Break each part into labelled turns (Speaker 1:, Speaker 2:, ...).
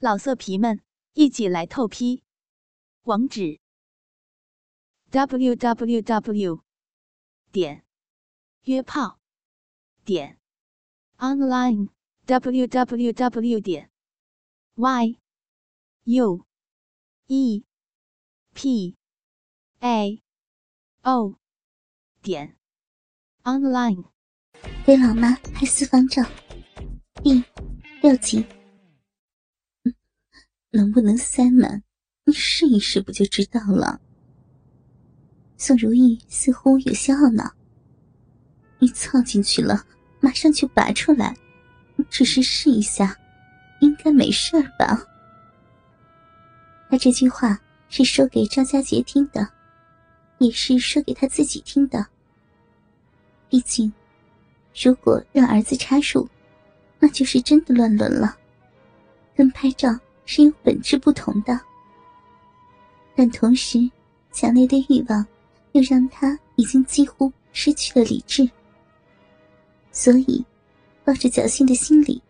Speaker 1: 老色皮们，一起来透批！网址：w w w 点约炮点 online w w w 点 y u e p a o 点 online。
Speaker 2: 给老妈拍私房照，第六集。能不能塞满？你试一试不就知道了。宋如意似乎有些懊恼：“你凑进去了，马上就拔出来，只是试一下，应该没事吧？”他这句话是说给赵家杰听的，也是说给他自己听的。毕竟，如果让儿子插入，那就是真的乱伦了，跟拍照。是有本质不同的，但同时，强烈的欲望又让他已经几乎失去了理智。所以，抱着侥幸的心理，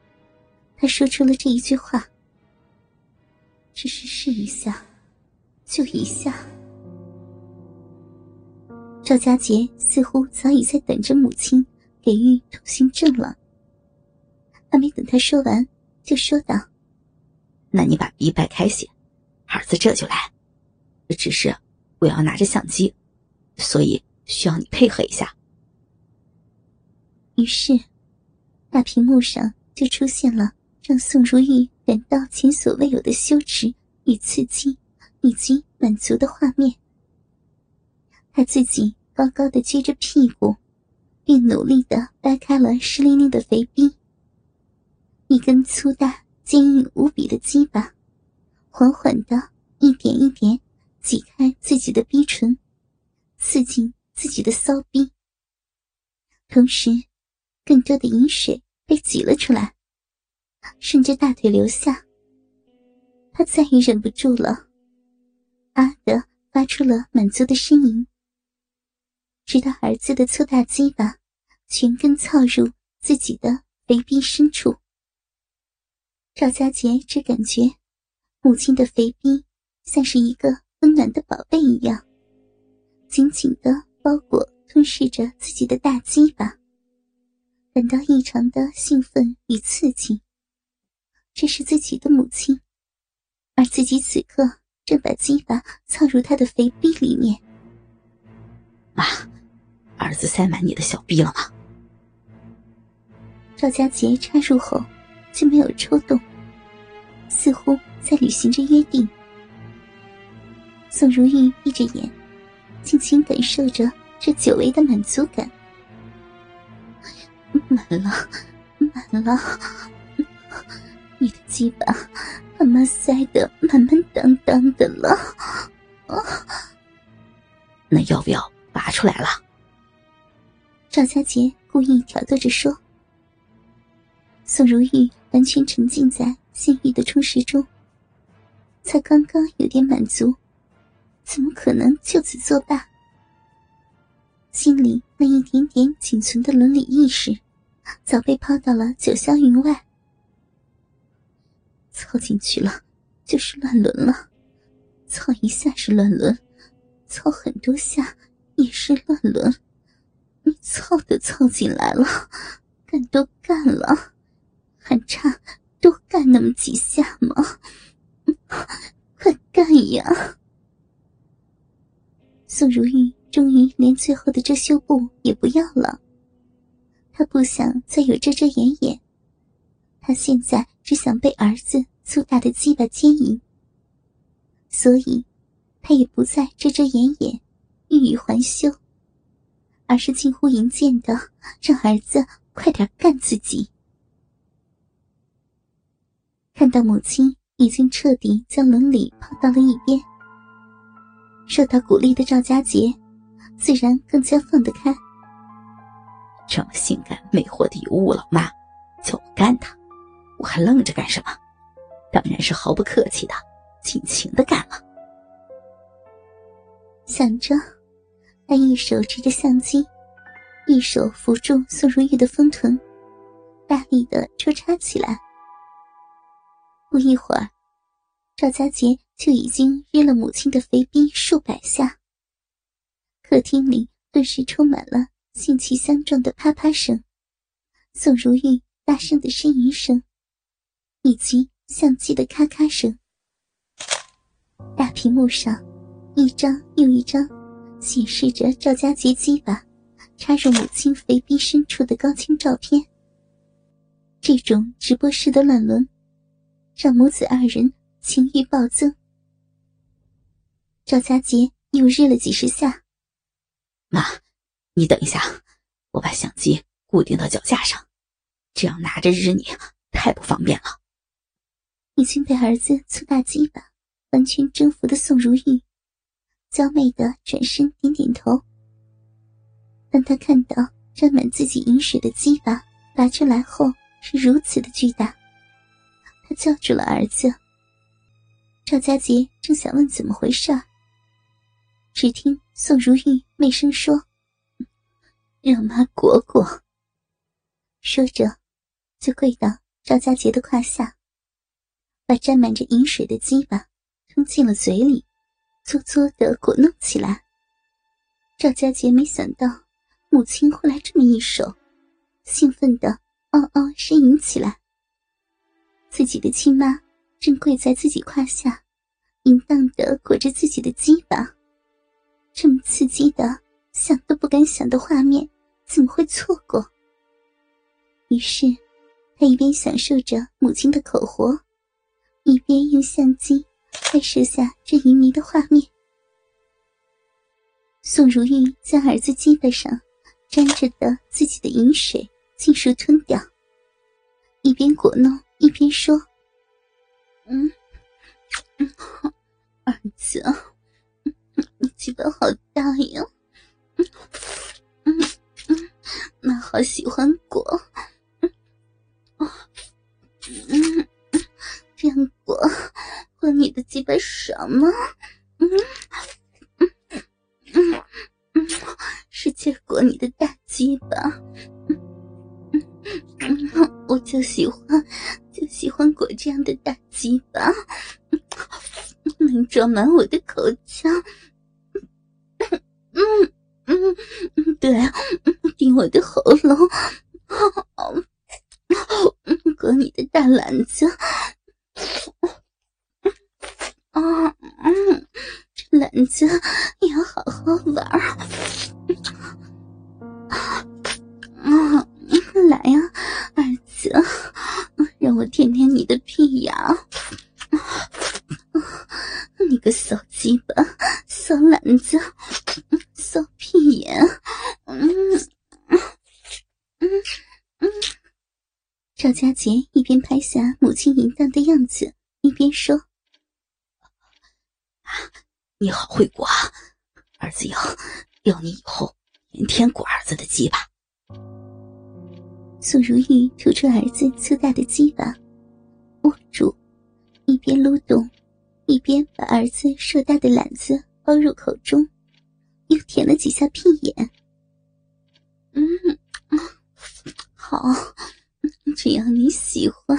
Speaker 2: 他说出了这一句话：“只是试一下，就一下。”赵佳杰似乎早已在等着母亲给予通行证了，还没等他说完，就说道。
Speaker 3: 那你把逼掰开些，儿子这就来。只是我要拿着相机，所以需要你配合一下。
Speaker 2: 于是，大屏幕上就出现了让宋如玉感到前所未有的羞耻与刺激，以及满足的画面。他自己高高的撅着屁股，并努力的掰开了湿淋淋的肥逼，一根粗大。坚硬无比的鸡巴，缓缓的一点一点挤开自己的逼唇，刺进自己的骚逼。同时，更多的饮水被挤了出来，顺着大腿流下。他再也忍不住了，啊的发出了满足的呻吟，直到儿子的粗大鸡巴全根操入自己的肥逼深处。赵家杰只感觉，母亲的肥逼像是一个温暖的宝贝一样，紧紧的包裹吞噬着自己的大鸡巴，感到异常的兴奋与刺激。这是自己的母亲，而自己此刻正把鸡巴操入她的肥逼里面。
Speaker 3: 妈，儿子塞满你的小逼了吗？
Speaker 2: 赵家杰插入后。却没有抽动，似乎在履行着约定。宋如玉闭着眼，轻轻感受着这久违的满足感。满了，满了，你的鸡巴，他妈塞得满满当当的了。
Speaker 3: 那要不要拔出来了？
Speaker 2: 赵家杰故意挑逗着说。宋如玉完全沉浸在性欲的充实中，才刚刚有点满足，怎么可能就此作罢？心里那一点点仅存的伦理意识，早被抛到了九霄云外。操进去了，就是乱伦了；操一下是乱伦，操很多下也是乱伦。你操都操进来了，干都干了。还差多干那么几下吗？快干呀！宋如玉终于连最后的遮羞布也不要了，她不想再有遮遮掩掩，她现在只想被儿子粗大的鸡巴牵引，所以她也不再遮遮掩掩，欲语还休，而是近乎淫贱的让儿子快点干自己。看到母亲已经彻底将伦理抛到了一边，受到鼓励的赵家杰自然更加放得开。
Speaker 3: 这么性感魅惑的尤物老妈，叫我干他，我还愣着干什么？当然是毫不客气的，尽情的干了。
Speaker 2: 想着，他一手持着相机，一手扶住宋如玉的丰臀，大力的抽插起来。不一会儿，赵家杰就已经约了母亲的肥逼数百下。客厅里顿时充满了性气相撞的啪啪声，宋如玉大声的呻吟声，以及相机的咔咔声。大屏幕上，一张又一张显示着赵家杰鸡巴插入母亲肥逼深处的高清照片。这种直播式的乱伦，让母子二人情欲暴增。赵佳杰又日了几十下。
Speaker 3: 妈，你等一下，我把相机固定到脚架上，这样拿着日你太不方便了。
Speaker 2: 已经被儿子粗大鸡巴完全征服的宋如玉，娇媚的转身点点头。当他看到沾满自己饮水的鸡巴拔出来后，是如此的巨大，他叫住了儿子。赵家杰正想问怎么回事只听宋如玉媚声说：“
Speaker 3: 让妈果果。”
Speaker 2: 说着，就跪到赵家杰的胯下，把沾满着饮水的鸡巴吞进了嘴里，嘬嘬的果弄起来。赵家杰没想到母亲会来这么一手，兴奋的。嗷嗷呻吟起来。自己的亲妈正跪在自己胯下，淫荡的裹着自己的鸡巴，这么刺激的想都不敢想的画面，怎么会错过？于是，他一边享受着母亲的口活，一边用相机拍摄下这淫迷的画面。宋如玉将儿子鸡巴上沾着的自己的饮水。尽数吞掉，一边果弄一边说：“嗯，儿子，你鸡巴好大呀，嗯嗯嗯，妈好喜欢果，嗯嗯嗯，这样果和你的鸡巴爽吗？嗯嗯嗯嗯，是借果你的大鸡巴。” 我就喜欢，就喜欢裹这样的大鸡巴，能装满我的口腔。嗯嗯嗯，对，顶我的喉咙，裹你的大篮子。拍下母亲淫荡的样子，一边说：“
Speaker 3: 你好会刮，儿子要要你以后天天刮儿子的鸡巴。”
Speaker 2: 宋如玉吐出儿子粗大的鸡巴，握住，一边撸动，一边把儿子硕大的篮子包入口中，又舔了几下屁眼。嗯，好，只要你喜欢，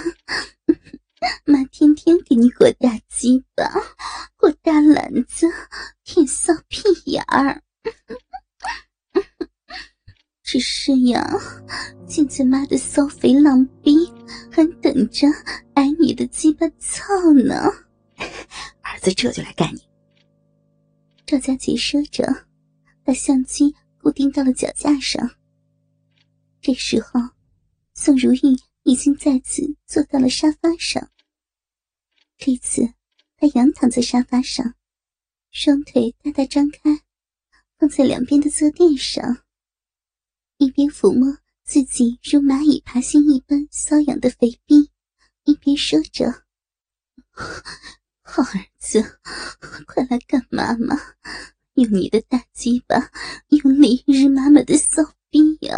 Speaker 2: 妈天天给你裹大鸡巴，裹大篮子，舔骚屁眼儿。只 是呀，现在妈的骚肥浪逼还等着挨你的鸡巴操呢！
Speaker 3: 儿子这就来干你。
Speaker 2: 赵佳杰说着，把相机固定到了脚架上。这时候，宋如玉已经再次坐到了沙发上。这次，她仰躺在沙发上，双腿大大张开，放在两边的坐垫上。一边抚摸自己如蚂蚁爬行一般瘙痒的肥逼，一边说着：“好儿子，快来干妈妈，用你的大鸡巴用力日妈妈的骚逼呀！”